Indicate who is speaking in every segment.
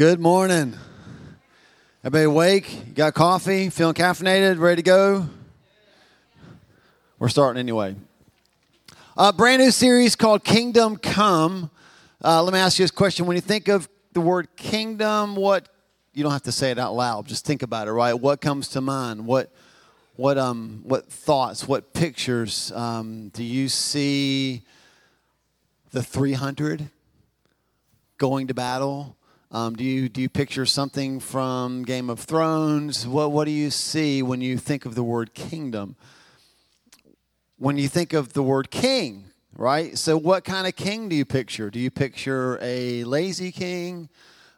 Speaker 1: Good morning. Everybody awake? You got coffee? Feeling caffeinated? Ready to go? We're starting anyway. A brand new series called Kingdom Come. Uh, let me ask you this question. When you think of the word kingdom, what, you don't have to say it out loud, just think about it, right? What comes to mind? What, what, um, what thoughts, what pictures um, do you see the 300 going to battle? Um, do you do you picture something from Game of Thrones? What what do you see when you think of the word kingdom? When you think of the word king, right? So, what kind of king do you picture? Do you picture a lazy king?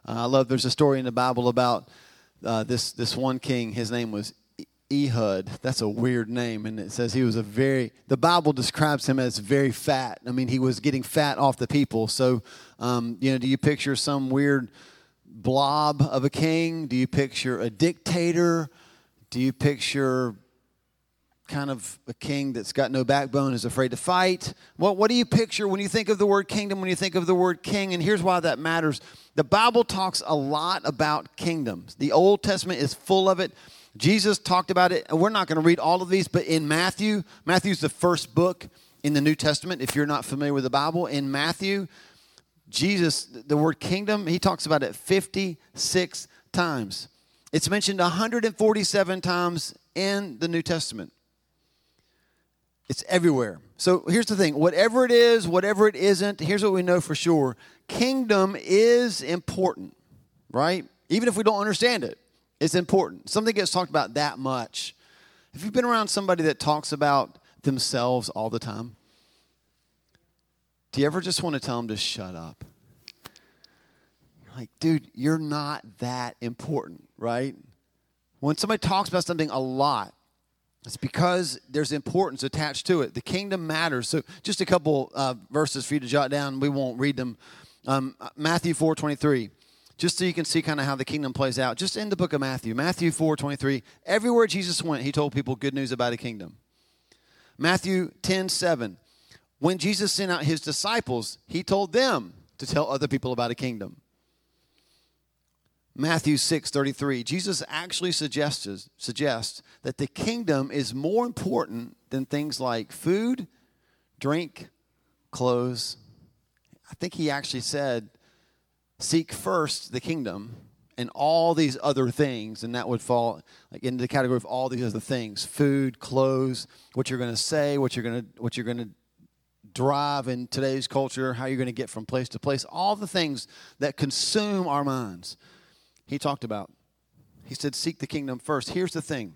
Speaker 1: Uh, I love. There's a story in the Bible about uh, this this one king. His name was Ehud. That's a weird name, and it says he was a very. The Bible describes him as very fat. I mean, he was getting fat off the people. So, um, you know, do you picture some weird blob of a king? Do you picture a dictator? Do you picture kind of a king that's got no backbone, is afraid to fight? What, what do you picture when you think of the word kingdom, when you think of the word king? And here's why that matters. The Bible talks a lot about kingdoms, the Old Testament is full of it. Jesus talked about it, we're not going to read all of these, but in Matthew, Matthew's the first book in the New Testament, if you're not familiar with the Bible. In Matthew, Jesus, the word kingdom, he talks about it 56 times. It's mentioned 147 times in the New Testament. It's everywhere. So here's the thing whatever it is, whatever it isn't, here's what we know for sure kingdom is important, right? Even if we don't understand it, it's important. Something gets talked about that much. Have you been around somebody that talks about themselves all the time? Do you ever just want to tell them to shut up? Like, dude, you're not that important, right? When somebody talks about something a lot, it's because there's importance attached to it. The kingdom matters. So, just a couple uh, verses for you to jot down. We won't read them. Um, Matthew 4 23 just so you can see kind of how the kingdom plays out. Just in the book of Matthew, Matthew 4 23, everywhere Jesus went, he told people good news about a kingdom. Matthew 10 7, when Jesus sent out his disciples, he told them to tell other people about a kingdom. Matthew 6 33, Jesus actually suggests, suggests that the kingdom is more important than things like food, drink, clothes. I think he actually said, seek first the kingdom and all these other things and that would fall like into the category of all these other things. Food clothes what you're going to say what you're going to what you're going to drive in today's culture how you're going to get from place to place all the things that consume our minds. He talked about he said seek the kingdom first. Here's the thing.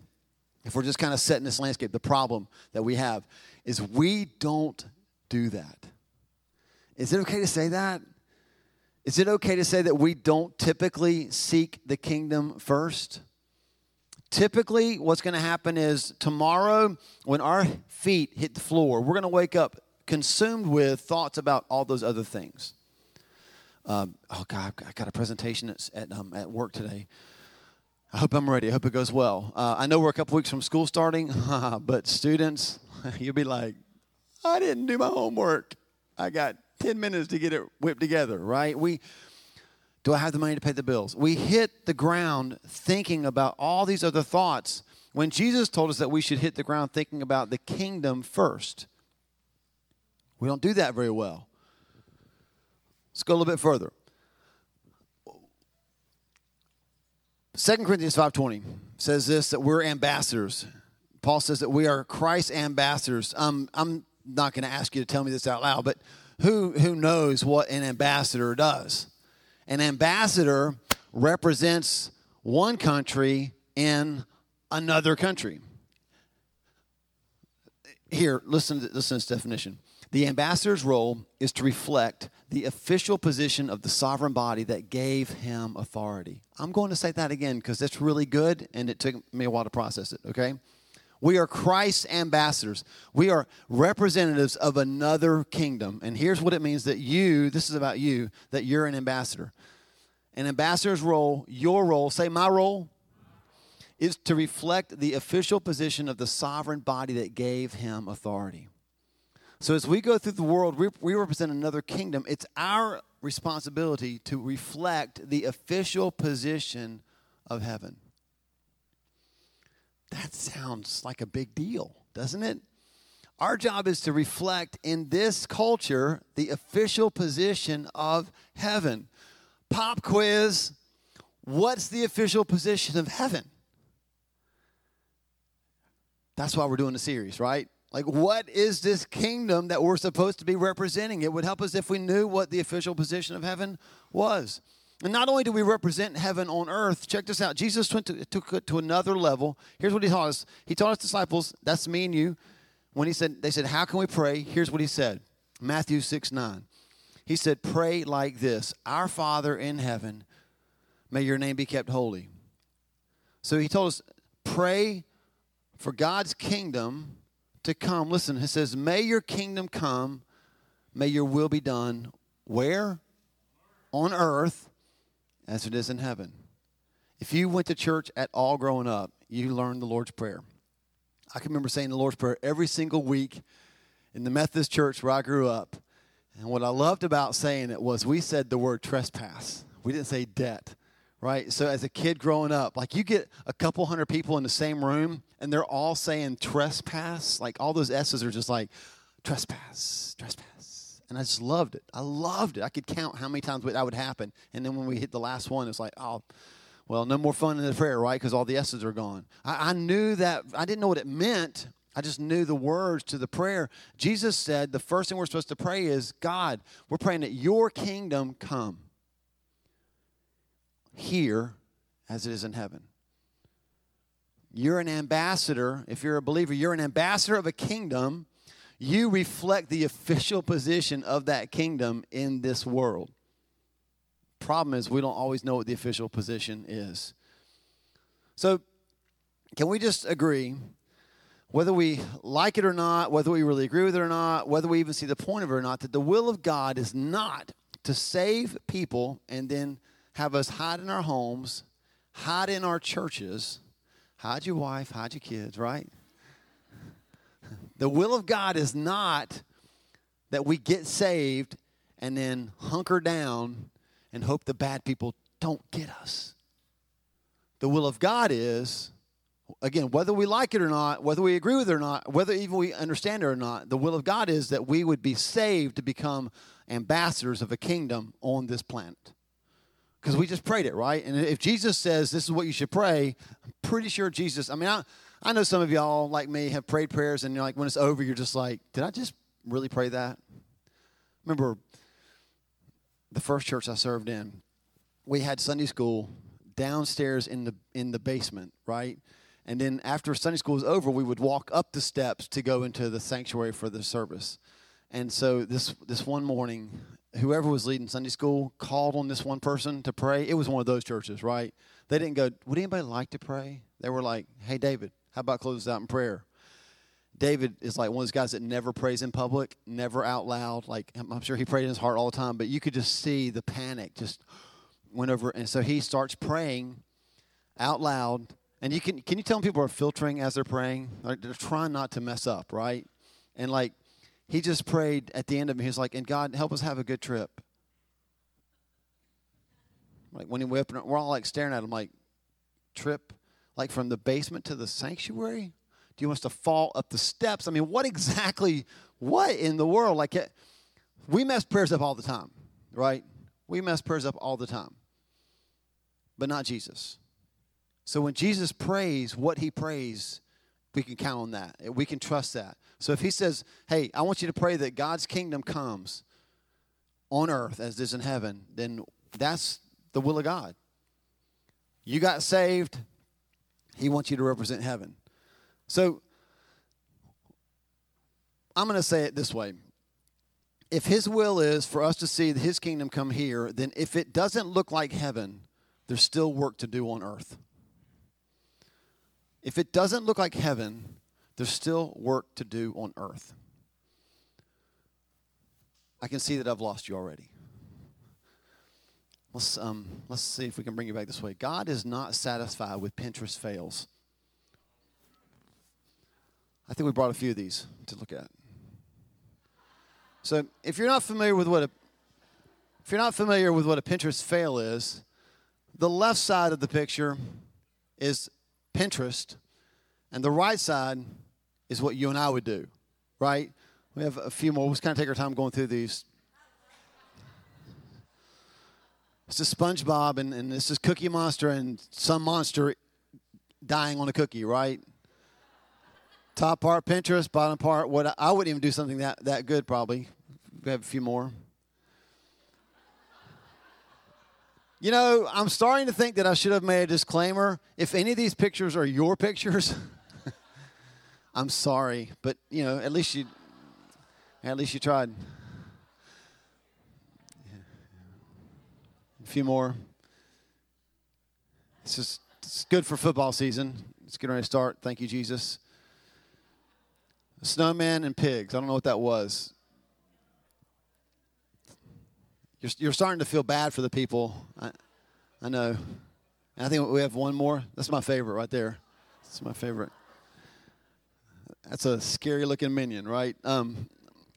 Speaker 1: If we're just kind of setting this landscape the problem that we have is we don't do that. Is it okay to say that is it okay to say that we don't typically seek the kingdom first? Typically, what's going to happen is tomorrow, when our feet hit the floor, we're going to wake up consumed with thoughts about all those other things. Um, oh, God, I got a presentation at, at, um, at work today. I hope I'm ready. I hope it goes well. Uh, I know we're a couple weeks from school starting, but students, you'll be like, I didn't do my homework. I got 10 minutes to get it whipped together, right? We do I have the money to pay the bills? We hit the ground thinking about all these other thoughts when Jesus told us that we should hit the ground thinking about the kingdom first. We don't do that very well. Let's go a little bit further. 2 Corinthians 5:20 says this that we're ambassadors. Paul says that we are Christ's ambassadors. Um, I'm not going to ask you to tell me this out loud, but who, who knows what an ambassador does? An ambassador represents one country in another country. Here, listen to, listen to this definition. The ambassador's role is to reflect the official position of the sovereign body that gave him authority. I'm going to say that again because that's really good and it took me a while to process it, okay? We are Christ's ambassadors. We are representatives of another kingdom. And here's what it means that you, this is about you, that you're an ambassador. An ambassador's role, your role, say my role, is to reflect the official position of the sovereign body that gave him authority. So as we go through the world, we, we represent another kingdom. It's our responsibility to reflect the official position of heaven. That sounds like a big deal, doesn't it? Our job is to reflect in this culture the official position of heaven. Pop quiz What's the official position of heaven? That's why we're doing the series, right? Like, what is this kingdom that we're supposed to be representing? It would help us if we knew what the official position of heaven was. And not only do we represent heaven on earth, check this out. Jesus went to, took it to another level. Here's what he taught us. He taught his disciples, that's me and you, when he said, they said, How can we pray? Here's what he said Matthew 6 9. He said, Pray like this Our Father in heaven, may your name be kept holy. So he told us, Pray for God's kingdom to come. Listen, he says, May your kingdom come, may your will be done. Where? On earth as it is in heaven. If you went to church at all growing up, you learned the Lord's Prayer. I can remember saying the Lord's Prayer every single week in the Methodist church where I grew up. And what I loved about saying it was we said the word trespass. We didn't say debt, right? So as a kid growing up, like you get a couple hundred people in the same room and they're all saying trespass. Like all those S's are just like trespass, trespass. And I just loved it. I loved it. I could count how many times that would happen. And then when we hit the last one, it's like, oh, well, no more fun in the prayer, right? Because all the S's are gone. I, I knew that, I didn't know what it meant. I just knew the words to the prayer. Jesus said the first thing we're supposed to pray is God, we're praying that your kingdom come here as it is in heaven. You're an ambassador. If you're a believer, you're an ambassador of a kingdom. You reflect the official position of that kingdom in this world. Problem is, we don't always know what the official position is. So, can we just agree, whether we like it or not, whether we really agree with it or not, whether we even see the point of it or not, that the will of God is not to save people and then have us hide in our homes, hide in our churches, hide your wife, hide your kids, right? The will of God is not that we get saved and then hunker down and hope the bad people don't get us. The will of God is, again, whether we like it or not, whether we agree with it or not, whether even we understand it or not, the will of God is that we would be saved to become ambassadors of a kingdom on this planet. Because we just prayed it, right? And if Jesus says this is what you should pray, I'm pretty sure Jesus, I mean, I, I know some of y'all, like me, have prayed prayers, and you're like, when it's over, you're just like, did I just really pray that? Remember the first church I served in, we had Sunday school downstairs in the in the basement, right? And then after Sunday school was over, we would walk up the steps to go into the sanctuary for the service. And so this this one morning, whoever was leading Sunday school called on this one person to pray. It was one of those churches, right? They didn't go, "Would anybody like to pray?" They were like, "Hey, David, how about close out in prayer?" David is like one of those guys that never prays in public, never out loud. Like I'm sure he prayed in his heart all the time, but you could just see the panic just went over. And so he starts praying out loud. And you can can you tell people are filtering as they're praying? Like they're trying not to mess up, right? And like he just prayed at the end of it. He's like, "And God, help us have a good trip." Like when he up, we're all like staring at him, like, "Trip, like from the basement to the sanctuary." Do you want us to fall up the steps? I mean, what exactly, what in the world? Like, eh, we mess prayers up all the time, right? We mess prayers up all the time, but not Jesus. So when Jesus prays what he prays, we can count on that. We can trust that. So if he says, hey, I want you to pray that God's kingdom comes on earth as it is in heaven, then that's the will of God. You got saved, he wants you to represent heaven. So I'm going to say it this way. If his will is for us to see his kingdom come here, then if it doesn't look like heaven, there's still work to do on earth. If it doesn't look like heaven, there's still work to do on earth. I can see that I've lost you already. Let's, um, let's see if we can bring you back this way. God is not satisfied with Pinterest fails. I think we brought a few of these to look at. So, if you're not familiar with what a If you're not familiar with what a Pinterest fail is, the left side of the picture is Pinterest, and the right side is what you and I would do, right? We have a few more. Just kind of take our time going through these. This is SpongeBob, and, and this is Cookie Monster, and some monster dying on a cookie, right? Top part Pinterest, bottom part. What I wouldn't even do something that, that good, probably. We have a few more. You know, I'm starting to think that I should have made a disclaimer. If any of these pictures are your pictures, I'm sorry, but you know, at least you, at least you tried. A few more. It's just it's good for football season. It's getting ready to start. Thank you, Jesus. Snowman and pigs. I don't know what that was. You're, you're starting to feel bad for the people. I, I know. And I think we have one more. That's my favorite right there. That's my favorite. That's a scary looking minion, right? Um,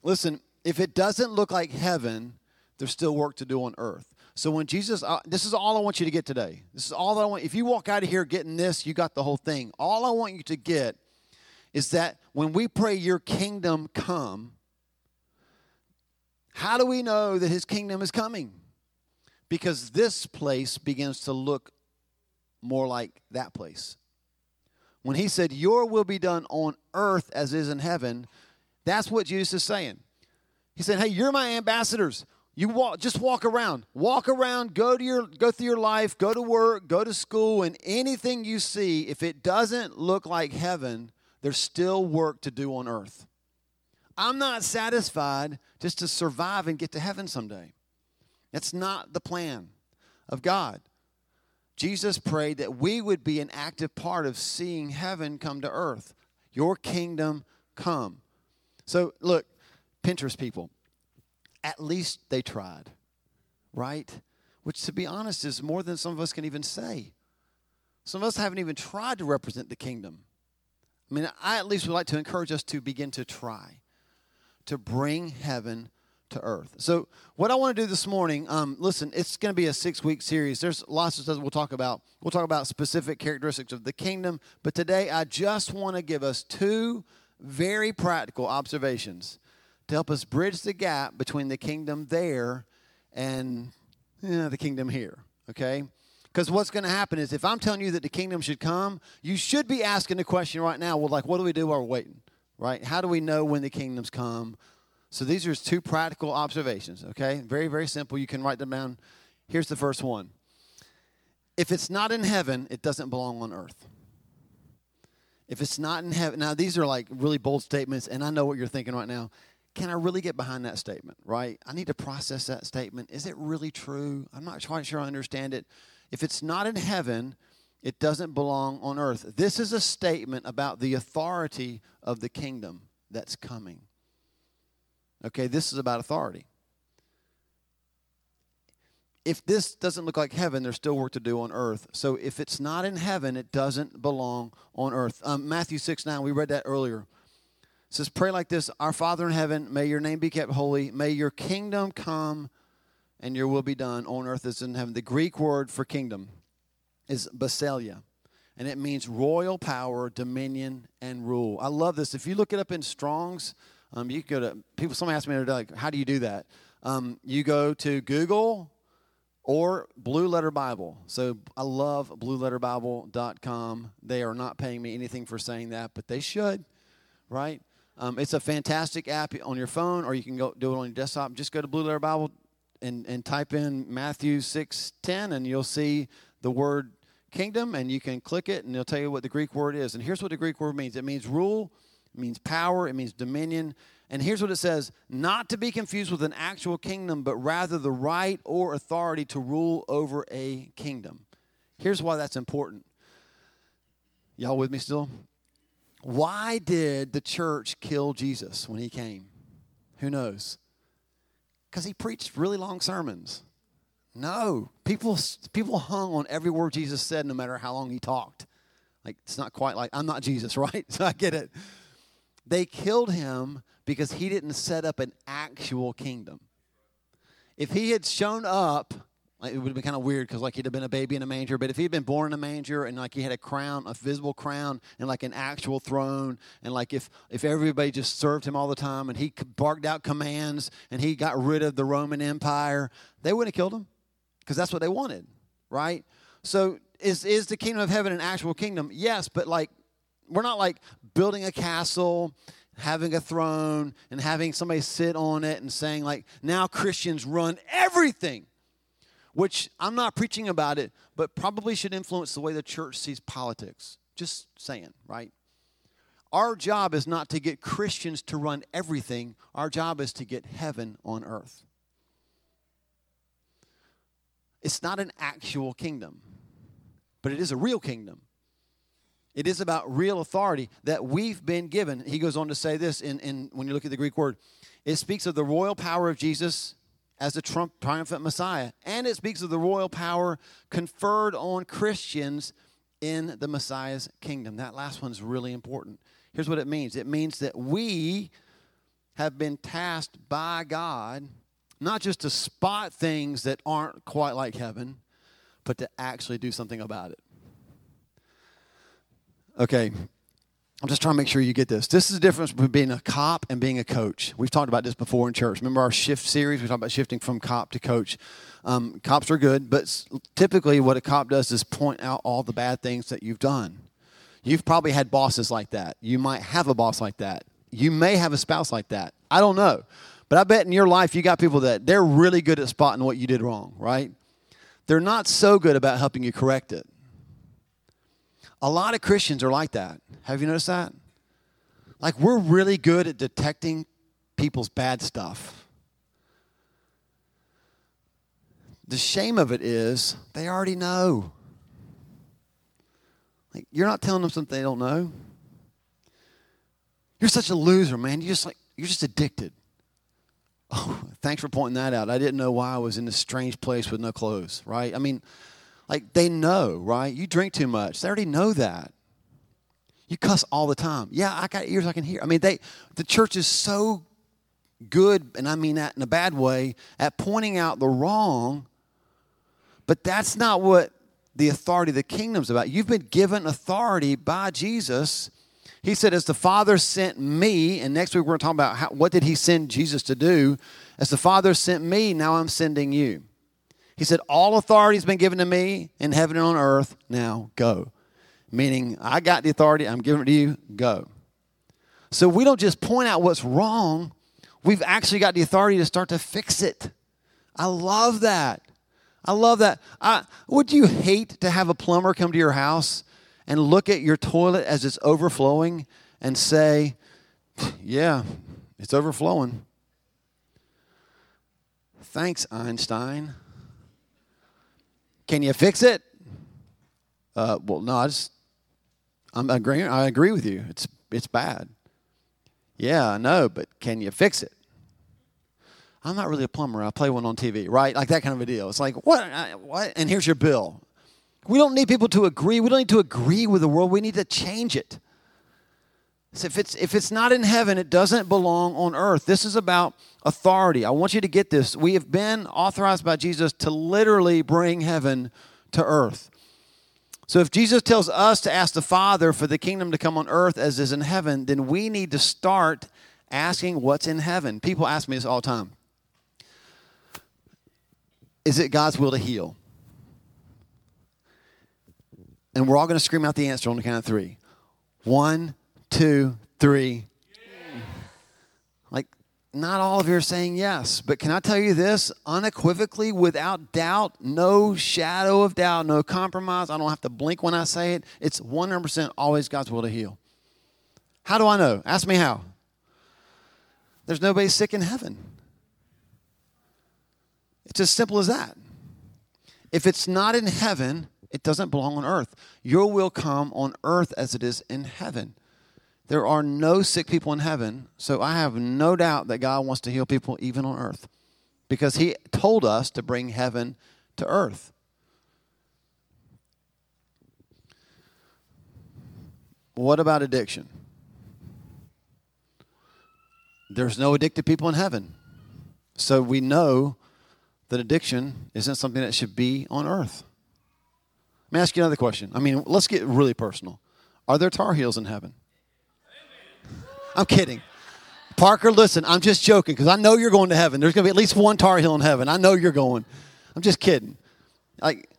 Speaker 1: listen, if it doesn't look like heaven, there's still work to do on earth. So when Jesus, uh, this is all I want you to get today. This is all that I want. If you walk out of here getting this, you got the whole thing. All I want you to get is that when we pray, Your kingdom come, how do we know that his kingdom is coming? Because this place begins to look more like that place. When he said, Your will be done on earth as is in heaven, that's what Jesus is saying. He said, Hey, you're my ambassadors. You walk, just walk around. Walk around, go to your go through your life, go to work, go to school, and anything you see, if it doesn't look like heaven, there's still work to do on earth. I'm not satisfied just to survive and get to heaven someday. That's not the plan of God. Jesus prayed that we would be an active part of seeing heaven come to earth. Your kingdom come. So, look, Pinterest people, at least they tried, right? Which, to be honest, is more than some of us can even say. Some of us haven't even tried to represent the kingdom. I mean, I at least would like to encourage us to begin to try to bring heaven to earth. So, what I want to do this morning, um, listen, it's going to be a six week series. There's lots of stuff we'll talk about. We'll talk about specific characteristics of the kingdom, but today I just want to give us two very practical observations to help us bridge the gap between the kingdom there and eh, the kingdom here, okay? Because what's going to happen is if I'm telling you that the kingdom should come, you should be asking the question right now well, like, what do we do while we're waiting? right? How do we know when the kingdoms come? So these are two practical observations, okay? Very, very simple. You can write them down. Here's the first one If it's not in heaven, it doesn't belong on earth. If it's not in heaven, now these are like really bold statements, and I know what you're thinking right now. Can I really get behind that statement, right? I need to process that statement. Is it really true? I'm not quite sure I understand it. If it's not in heaven, it doesn't belong on earth. This is a statement about the authority of the kingdom that's coming. Okay, this is about authority. If this doesn't look like heaven, there's still work to do on earth. So if it's not in heaven, it doesn't belong on earth. Um, Matthew 6 9, we read that earlier. It says, Pray like this Our Father in heaven, may your name be kept holy. May your kingdom come and your will be done on earth as in heaven. The Greek word for kingdom is basileia, and it means royal power, dominion, and rule. I love this. If you look it up in Strong's, um, you go to people. Somebody asked me today, like, how do you do that? Um, you go to Google or Blue Letter Bible. So I love BlueLetterBible.com. They are not paying me anything for saying that, but they should, right? Um, it's a fantastic app on your phone, or you can go do it on your desktop. Just go to Blue Letter Bible and, and type in Matthew six ten, and you'll see the word kingdom and you can click it and it'll tell you what the Greek word is. And here's what the Greek word means it means rule, it means power, it means dominion. And here's what it says not to be confused with an actual kingdom, but rather the right or authority to rule over a kingdom. Here's why that's important. Y'all with me still? Why did the church kill Jesus when he came? Who knows? Because he preached really long sermons. No, people people hung on every word Jesus said, no matter how long he talked. Like it's not quite like I'm not Jesus, right? So I get it. They killed him because he didn't set up an actual kingdom. if he had shown up, like, it would been kind of weird because like he'd have been a baby in a manger. But if he'd been born in a manger and like he had a crown, a visible crown, and like an actual throne, and like if if everybody just served him all the time and he barked out commands and he got rid of the Roman Empire, they wouldn't have killed him because that's what they wanted, right? So is is the kingdom of heaven an actual kingdom? Yes, but like we're not like building a castle having a throne and having somebody sit on it and saying like now christians run everything which I'm not preaching about it, but probably should influence the way the church sees politics. Just saying, right? Our job is not to get Christians to run everything, our job is to get heaven on earth. It's not an actual kingdom, but it is a real kingdom. It is about real authority that we've been given. He goes on to say this in, in when you look at the Greek word, it speaks of the royal power of Jesus as the Trump triumphant Messiah. And it speaks of the royal power conferred on Christians in the Messiah's kingdom. That last one's really important. Here's what it means it means that we have been tasked by God not just to spot things that aren't quite like heaven, but to actually do something about it. Okay, I'm just trying to make sure you get this. This is the difference between being a cop and being a coach. We've talked about this before in church. Remember our shift series? We talked about shifting from cop to coach. Um, cops are good, but typically what a cop does is point out all the bad things that you've done. You've probably had bosses like that. You might have a boss like that. You may have a spouse like that. I don't know. But I bet in your life you got people that they're really good at spotting what you did wrong, right? They're not so good about helping you correct it. A lot of Christians are like that. Have you noticed that? Like, we're really good at detecting people's bad stuff. The shame of it is they already know. Like, you're not telling them something they don't know. You're such a loser, man. You're just like you're just addicted. Oh, thanks for pointing that out. I didn't know why I was in this strange place with no clothes, right? I mean, like they know, right? You drink too much. They already know that. You cuss all the time. Yeah, I got ears I can hear. I mean, they the church is so good, and I mean that in a bad way, at pointing out the wrong, but that's not what the authority of the kingdom's about. You've been given authority by Jesus. He said, As the Father sent me, and next week we're going to talk about how, what did he send Jesus to do. As the Father sent me, now I'm sending you. He said, All authority has been given to me in heaven and on earth. Now go. Meaning, I got the authority, I'm giving it to you, go. So we don't just point out what's wrong, we've actually got the authority to start to fix it. I love that. I love that. I, would you hate to have a plumber come to your house and look at your toilet as it's overflowing and say, Yeah, it's overflowing. Thanks, Einstein. Can you fix it? Uh, well, no, I just, I'm agreeing. I agree with you. It's it's bad. Yeah, I know, but can you fix it? I'm not really a plumber. I play one on TV, right? Like that kind of a deal. It's like what? What? And here's your bill. We don't need people to agree. We don't need to agree with the world. We need to change it. So if it's if it's not in heaven, it doesn't belong on earth. This is about authority. I want you to get this. We have been authorized by Jesus to literally bring heaven to earth. So if Jesus tells us to ask the Father for the kingdom to come on earth as is in heaven, then we need to start asking what's in heaven. People ask me this all the time. Is it God's will to heal? And we're all going to scream out the answer on the count of three. One, two, three. Like, not all of you are saying yes, but can I tell you this unequivocally, without doubt, no shadow of doubt, no compromise? I don't have to blink when I say it. It's 100% always God's will to heal. How do I know? Ask me how. There's nobody sick in heaven. It's as simple as that. If it's not in heaven, it doesn't belong on earth. Your will come on earth as it is in heaven. There are no sick people in heaven, so I have no doubt that God wants to heal people even on earth because He told us to bring heaven to earth. What about addiction? There's no addicted people in heaven. So we know that addiction isn't something that should be on earth. Let me ask you another question. I mean, let's get really personal. Are there Tar Heels in heaven? I'm kidding. Parker, listen, I'm just joking because I know you're going to heaven. There's going to be at least one Tar Heel in heaven. I know you're going. I'm just kidding. Like,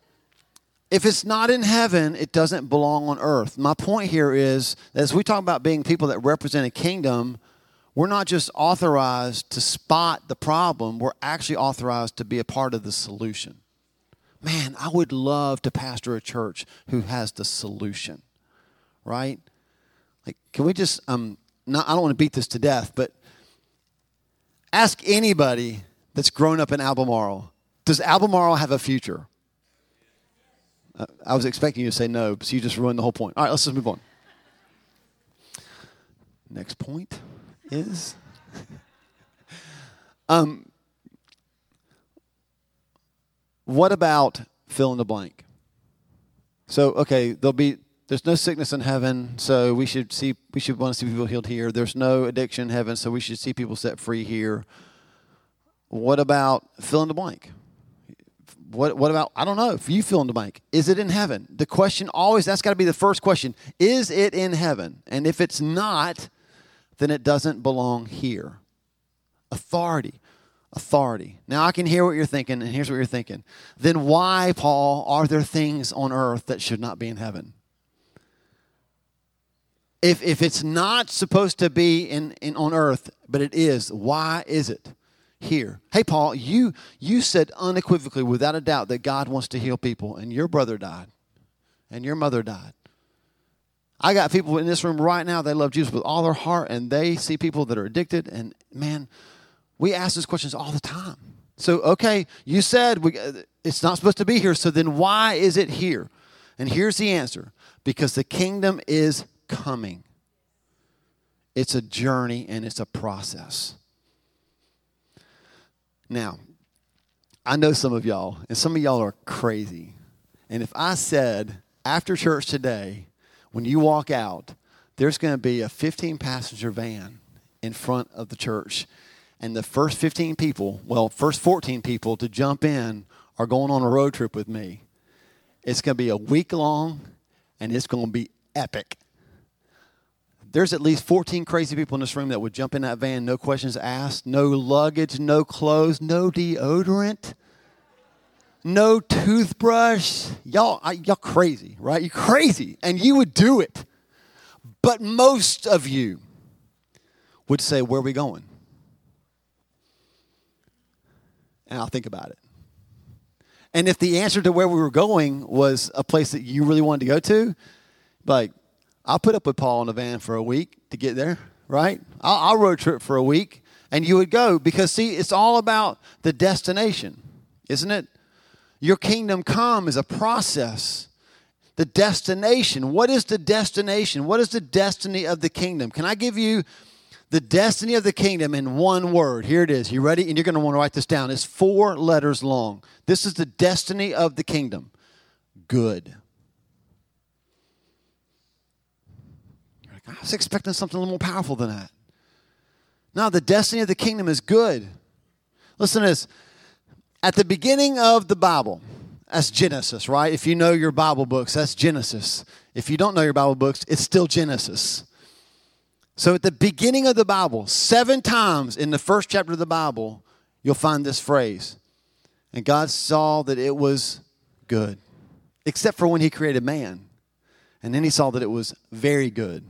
Speaker 1: if it's not in heaven, it doesn't belong on earth. My point here is, as we talk about being people that represent a kingdom, we're not just authorized to spot the problem, we're actually authorized to be a part of the solution. Man, I would love to pastor a church who has the solution, right? Like, can we just, um, not, I don't want to beat this to death, but ask anybody that's grown up in Albemarle does Albemarle have a future? I was expecting you to say no, so you just ruined the whole point. All right, let's just move on. Next point is um, what about fill in the blank? So, okay, there'll be there's no sickness in heaven, so we should see we should want to see people healed here. There's no addiction in heaven, so we should see people set free here. What about fill in the blank? What what about I don't know if you fill in the blank. Is it in heaven? The question always that's got to be the first question. Is it in heaven? And if it's not, then it doesn't belong here. Authority. Authority. Now I can hear what you're thinking, and here's what you're thinking. Then why, Paul, are there things on earth that should not be in heaven? If, if it's not supposed to be in, in on earth, but it is, why is it here? Hey, Paul, you, you said unequivocally, without a doubt, that God wants to heal people, and your brother died, and your mother died. I got people in this room right now, they love Jesus with all their heart, and they see people that are addicted, and man, we ask these questions all the time. So, okay, you said we, uh, it's not supposed to be here, so then why is it here? And here's the answer because the kingdom is coming. It's a journey and it's a process. Now, I know some of y'all, and some of y'all are crazy. And if I said after church today, when you walk out, there's going to be a 15 passenger van in front of the church. And the first 15 people, well, first 14 people to jump in are going on a road trip with me. It's going to be a week long and it's going to be epic there's at least 14 crazy people in this room that would jump in that van, no questions asked, no luggage, no clothes, no deodorant, no toothbrush. Y'all, I, y'all crazy, right? You're crazy, and you would do it. But most of you would say, Where are we going? And I'll think about it. And if the answer to where we were going was a place that you really wanted to go to, like, I'll put up with Paul in the van for a week to get there, right? I'll, I'll road trip for a week, and you would go because, see, it's all about the destination, isn't it? Your kingdom come is a process. The destination. What is the destination? What is the destiny of the kingdom? Can I give you the destiny of the kingdom in one word? Here it is. You ready? And you're going to want to write this down. It's four letters long. This is the destiny of the kingdom good. I was expecting something a little more powerful than that. No, the destiny of the kingdom is good. Listen to this. At the beginning of the Bible, that's Genesis, right? If you know your Bible books, that's Genesis. If you don't know your Bible books, it's still Genesis. So at the beginning of the Bible, seven times in the first chapter of the Bible, you'll find this phrase. And God saw that it was good, except for when He created man. And then He saw that it was very good.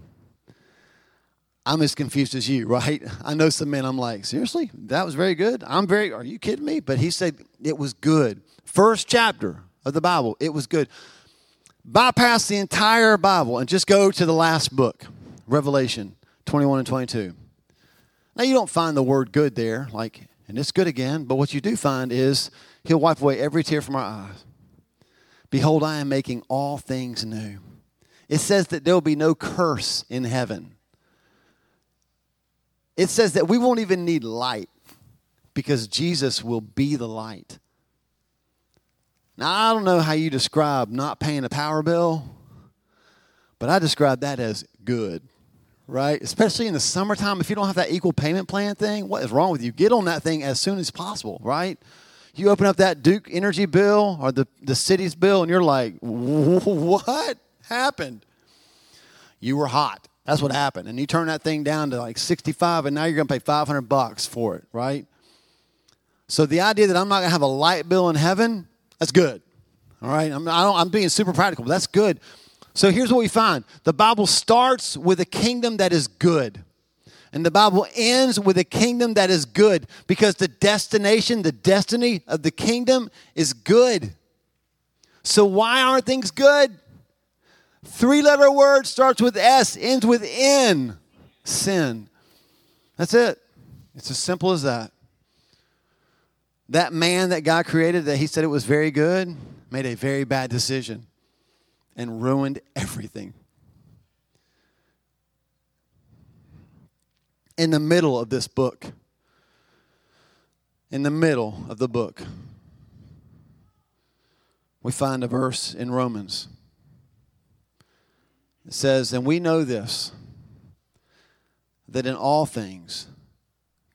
Speaker 1: I'm as confused as you, right? I know some men, I'm like, seriously? That was very good? I'm very, are you kidding me? But he said it was good. First chapter of the Bible, it was good. Bypass the entire Bible and just go to the last book, Revelation 21 and 22. Now, you don't find the word good there, like, and it's good again, but what you do find is he'll wipe away every tear from our eyes. Behold, I am making all things new. It says that there will be no curse in heaven it says that we won't even need light because Jesus will be the light. Now, I don't know how you describe not paying a power bill, but I describe that as good, right? Especially in the summertime, if you don't have that equal payment plan thing, what is wrong with you? Get on that thing as soon as possible, right? You open up that Duke Energy bill or the, the city's bill, and you're like, what happened? You were hot. That's what happened. And you turn that thing down to like 65, and now you're going to pay 500 bucks for it, right? So the idea that I'm not going to have a light bill in heaven, that's good. All right? I'm, I am being super practical, but that's good. So here's what we find the Bible starts with a kingdom that is good. And the Bible ends with a kingdom that is good because the destination, the destiny of the kingdom is good. So, why aren't things good? Three letter word starts with S, ends with N. Sin. That's it. It's as simple as that. That man that God created, that he said it was very good, made a very bad decision and ruined everything. In the middle of this book, in the middle of the book, we find a verse in Romans. It says, And we know this, that in all things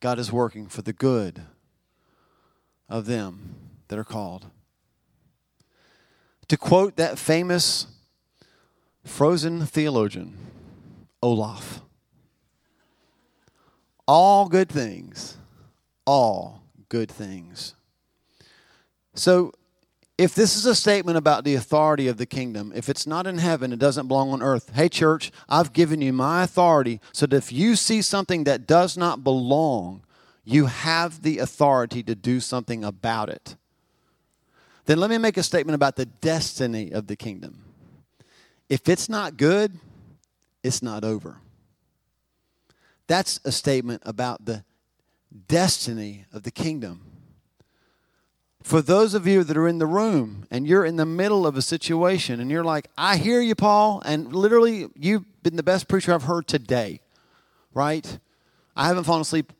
Speaker 1: God is working for the good of them that are called. To quote that famous frozen theologian, Olaf, all good things, all good things. So if this is a statement about the authority of the kingdom, if it's not in heaven, it doesn't belong on earth. Hey, church, I've given you my authority so that if you see something that does not belong, you have the authority to do something about it. Then let me make a statement about the destiny of the kingdom. If it's not good, it's not over. That's a statement about the destiny of the kingdom. For those of you that are in the room and you're in the middle of a situation and you're like, I hear you, Paul, and literally you've been the best preacher I've heard today, right? I haven't fallen asleep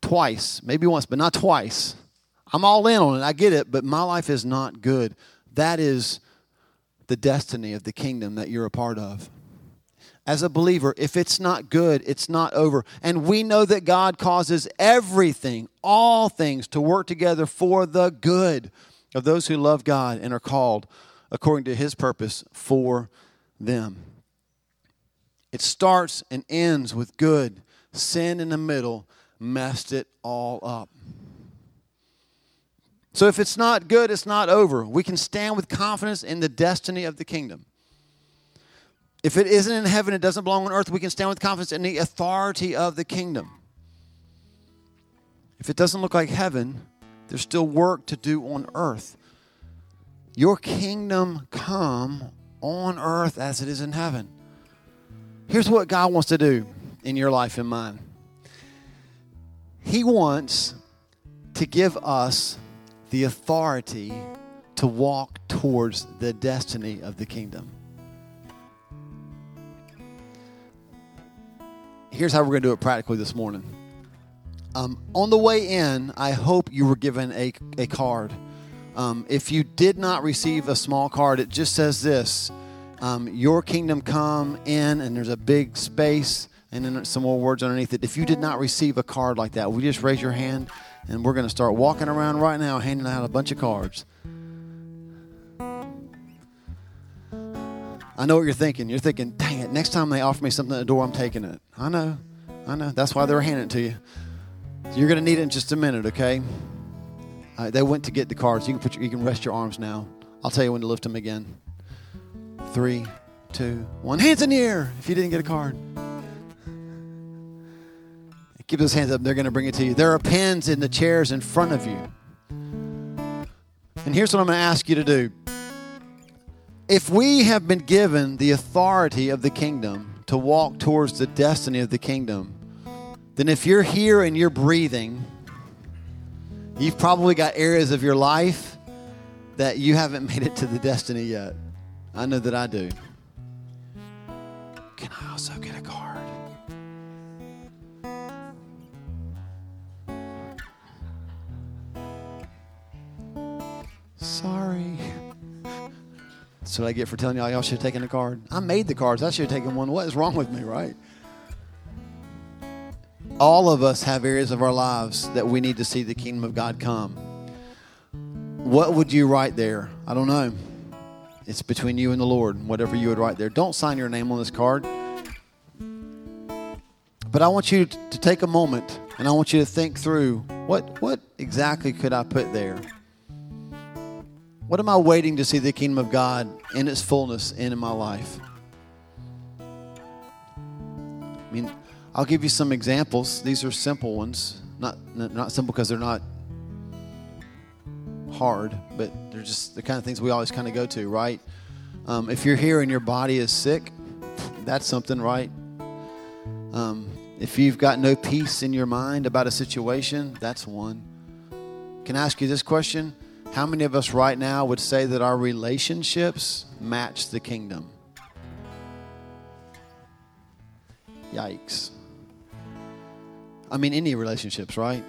Speaker 1: twice, maybe once, but not twice. I'm all in on it. I get it, but my life is not good. That is the destiny of the kingdom that you're a part of as a believer, if it's not good, it's not over. And we know that God causes everything, all things, to work together for the good of those who love God and are called according to his purpose for them. It starts and ends with good. Sin in the middle messed it all up. So if it's not good, it's not over. We can stand with confidence in the destiny of the kingdom. If it isn't in heaven, it doesn't belong on earth, we can stand with confidence in the authority of the kingdom. If it doesn't look like heaven, there's still work to do on earth. Your kingdom come on earth as it is in heaven. Here's what God wants to do in your life and mine He wants to give us the authority to walk towards the destiny of the kingdom. Here's how we're going to do it practically this morning. Um, on the way in, I hope you were given a, a card. Um, if you did not receive a small card, it just says this um, Your kingdom come in, and there's a big space and then some more words underneath it. If you did not receive a card like that, we just raise your hand? And we're going to start walking around right now handing out a bunch of cards. I know what you're thinking. You're thinking, dang it, next time they offer me something at the door, I'm taking it. I know. I know. That's why they were handing it to you. You're going to need it in just a minute, okay? Uh, they went to get the cards. You can, put your, you can rest your arms now. I'll tell you when to lift them again. Three, two, one. Hands in the air if you didn't get a card. Keep those hands up. They're going to bring it to you. There are pens in the chairs in front of you. And here's what I'm going to ask you to do if we have been given the authority of the kingdom to walk towards the destiny of the kingdom, then if you're here and you're breathing, you've probably got areas of your life that you haven't made it to the destiny yet. I know that I do. Can I also get a card? That's what I get for telling y'all y'all should have taken a card. I made the cards. I should have taken one. What is wrong with me, right? All of us have areas of our lives that we need to see the kingdom of God come. what would you write there? I don't know. It's between you and the Lord, whatever you would write there. Don't sign your name on this card. But I want you to take a moment and I want you to think through what, what exactly could I put there? What am I waiting to see the kingdom of God in its fullness in my life? I mean, I'll give you some examples. These are simple ones. Not, not simple because they're not hard, but they're just the kind of things we always kind of go to, right? Um, if you're here and your body is sick, that's something, right? Um, if you've got no peace in your mind about a situation, that's one. Can I ask you this question? How many of us right now would say that our relationships match the kingdom? Yikes. I mean, any relationships, right?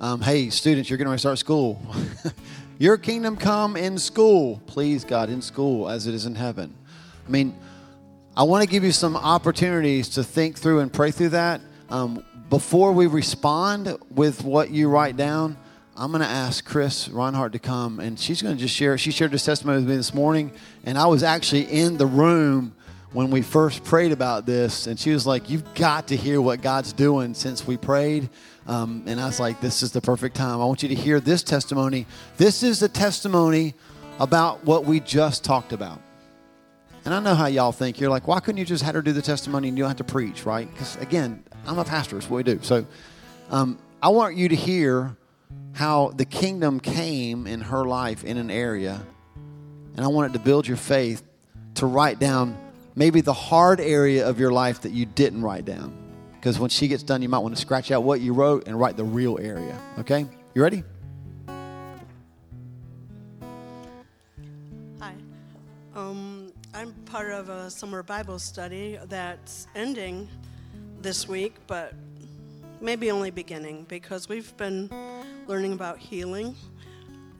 Speaker 1: Um, hey, students, you're going to start school. Your kingdom come in school. Please, God, in school as it is in heaven. I mean, I want to give you some opportunities to think through and pray through that. Um, before we respond with what you write down, I'm going to ask Chris Reinhardt to come, and she's going to just share. She shared this testimony with me this morning, and I was actually in the room when we first prayed about this, and she was like, "You've got to hear what God's doing since we prayed." Um, and I was like, "This is the perfect time. I want you to hear this testimony. This is a testimony about what we just talked about." And I know how y'all think. You're like, "Why couldn't you just have her do the testimony and you don't have to preach, right?" Because again, I'm a pastor. It's what we do. So, um, I want you to hear how the kingdom came in her life in an area. And I wanted to build your faith to write down maybe the hard area of your life that you didn't write down. Because when she gets done, you might want to scratch out what you wrote and write the real area. Okay? You ready?
Speaker 2: Hi. Um, I'm part of a summer Bible study that's ending this week, but maybe only beginning because we've been learning about healing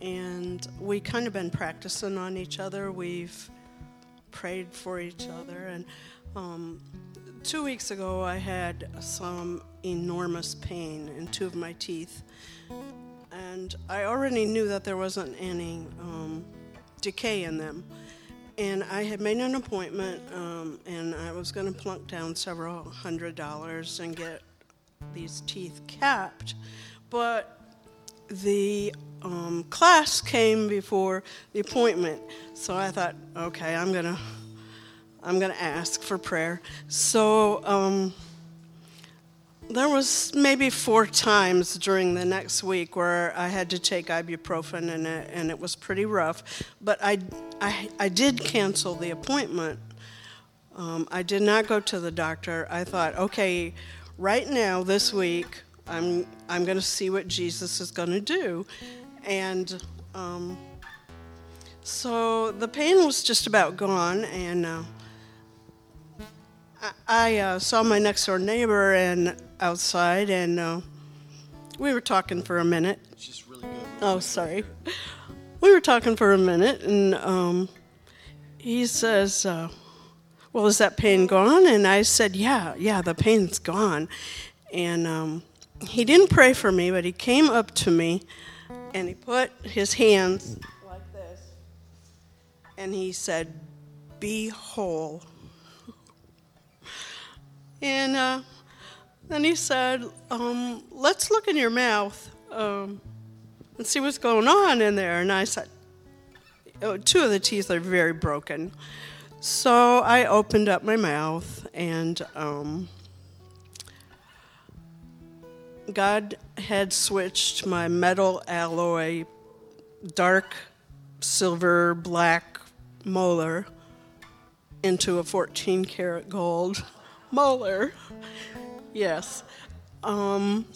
Speaker 2: and we kind of been practicing on each other. We've prayed for each other. And um, two weeks ago, I had some enormous pain in two of my teeth. And I already knew that there wasn't any um, decay in them. And I had made an appointment, um, and I was going to plunk down several hundred dollars and get these teeth capped. But the um, class came before the appointment, so I thought, okay, I'm gonna, I'm gonna ask for prayer. So um, there was maybe four times during the next week where I had to take ibuprofen, and it, and it was pretty rough. But I, I, I did cancel the appointment. Um, I did not go to the doctor. I thought, okay, right now, this week, I'm, I'm going to see what Jesus is going to do. And um, so the pain was just about gone, and uh, I, I uh, saw my next door neighbor and outside, and uh, we were talking for a minute.
Speaker 1: Just really good.
Speaker 2: Oh, sorry. We were talking for a minute, and um, he says, uh, "Well, is that pain gone?" And I said, "Yeah, yeah, the pain's gone." And um, he didn't pray for me, but he came up to me and he put his hands like this and he said, Be whole. and uh, then he said, um, Let's look in your mouth um, and see what's going on in there. And I said, oh, Two of the teeth are very broken. So I opened up my mouth and um, God had switched my metal alloy, dark silver black molar into a 14 karat gold molar. Yes. Um,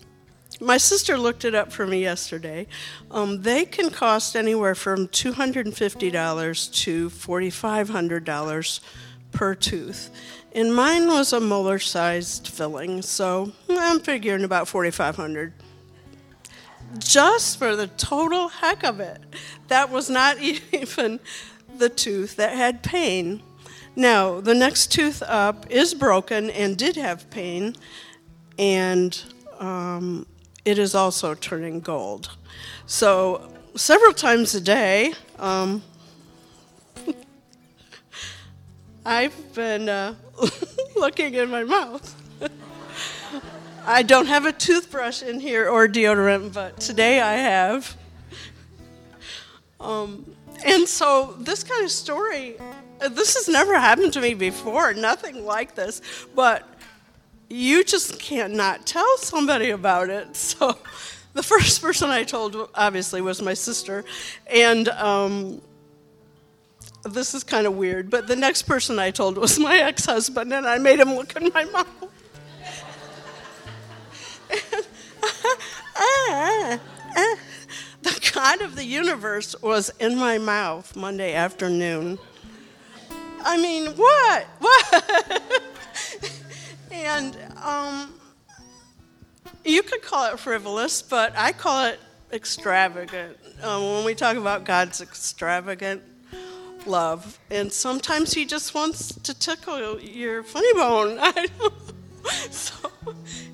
Speaker 2: my sister looked it up for me yesterday. Um, they can cost anywhere from $250 to $4,500 per tooth. And mine was a molar sized filling, so I'm figuring about 4500 just for the total heck of it. That was not even the tooth that had pain. Now, the next tooth up is broken and did have pain, and um, it is also turning gold. So several times a day. Um, I've been uh, looking in my mouth. I don't have a toothbrush in here or deodorant, but today I have. Um, and so, this kind of story, uh, this has never happened to me before, nothing like this, but you just can't not tell somebody about it. So, the first person I told, obviously, was my sister. And um, this is kind of weird, but the next person I told was my ex husband, and I made him look in my mouth. the God of the universe was in my mouth Monday afternoon. I mean, what? What? and um, you could call it frivolous, but I call it extravagant. Um, when we talk about God's extravagant love, and sometimes He just wants to tickle your funny bone. so,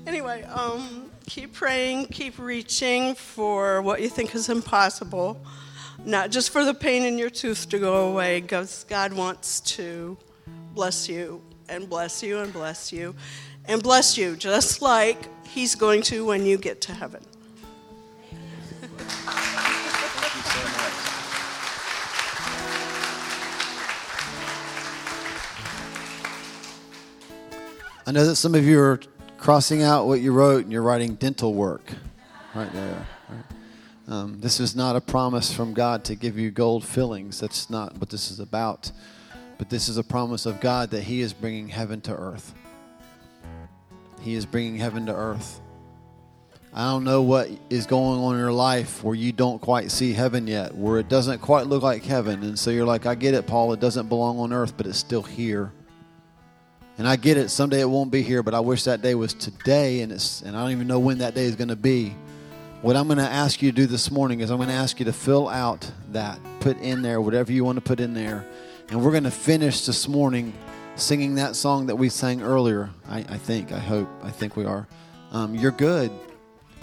Speaker 2: anyway, um, keep praying, keep reaching for what you think is impossible, not just for the pain in your tooth to go away, because God wants to bless you and bless you and bless you and bless you, just like He's going to when you get to heaven.
Speaker 1: I know that some of you are crossing out what you wrote and you're writing dental work right there. Right? Um, this is not a promise from God to give you gold fillings. That's not what this is about. But this is a promise of God that He is bringing heaven to earth. He is bringing heaven to earth. I don't know what is going on in your life where you don't quite see heaven yet, where it doesn't quite look like heaven. And so you're like, I get it, Paul. It doesn't belong on earth, but it's still here. And I get it. Someday it won't be here, but I wish that day was today, and it's and I don't even know when that day is going to be. What I'm going to ask you to do this morning is I'm going to ask you to fill out that, put in there whatever you want to put in there, and we're going to finish this morning singing that song that we sang earlier. I, I think, I hope, I think we are. Um, You're good.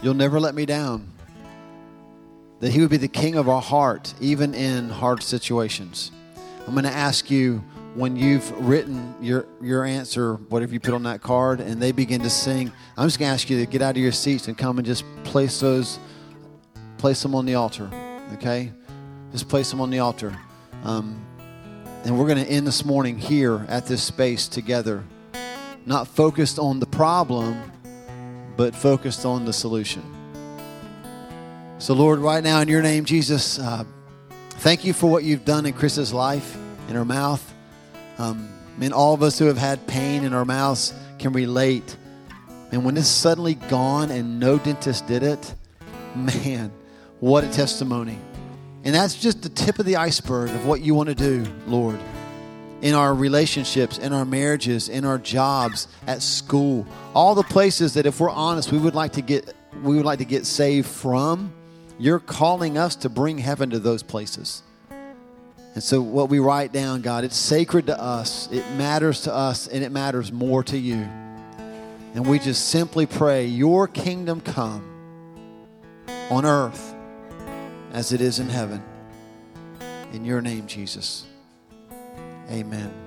Speaker 1: You'll never let me down. That He would be the King of our heart, even in hard situations. I'm going to ask you when you've written your your answer, whatever you put on that card, and they begin to sing, I'm just going to ask you to get out of your seats and come and just place those, place them on the altar. Okay, just place them on the altar. Um, and we're going to end this morning here at this space together, not focused on the problem, but focused on the solution. So, Lord, right now in your name, Jesus, uh, thank you for what you've done in Chris's life, in her mouth. Um, mean, all of us who have had pain in our mouths can relate. And when it's suddenly gone and no dentist did it, man, what a testimony. And that's just the tip of the iceberg of what you want to do, Lord, in our relationships, in our marriages, in our jobs, at school, all the places that if we're honest, we would like to get we would like to get saved from. You're calling us to bring heaven to those places. And so, what we write down, God, it's sacred to us, it matters to us, and it matters more to you. And we just simply pray, Your kingdom come on earth as it is in heaven. In your name, Jesus. Amen.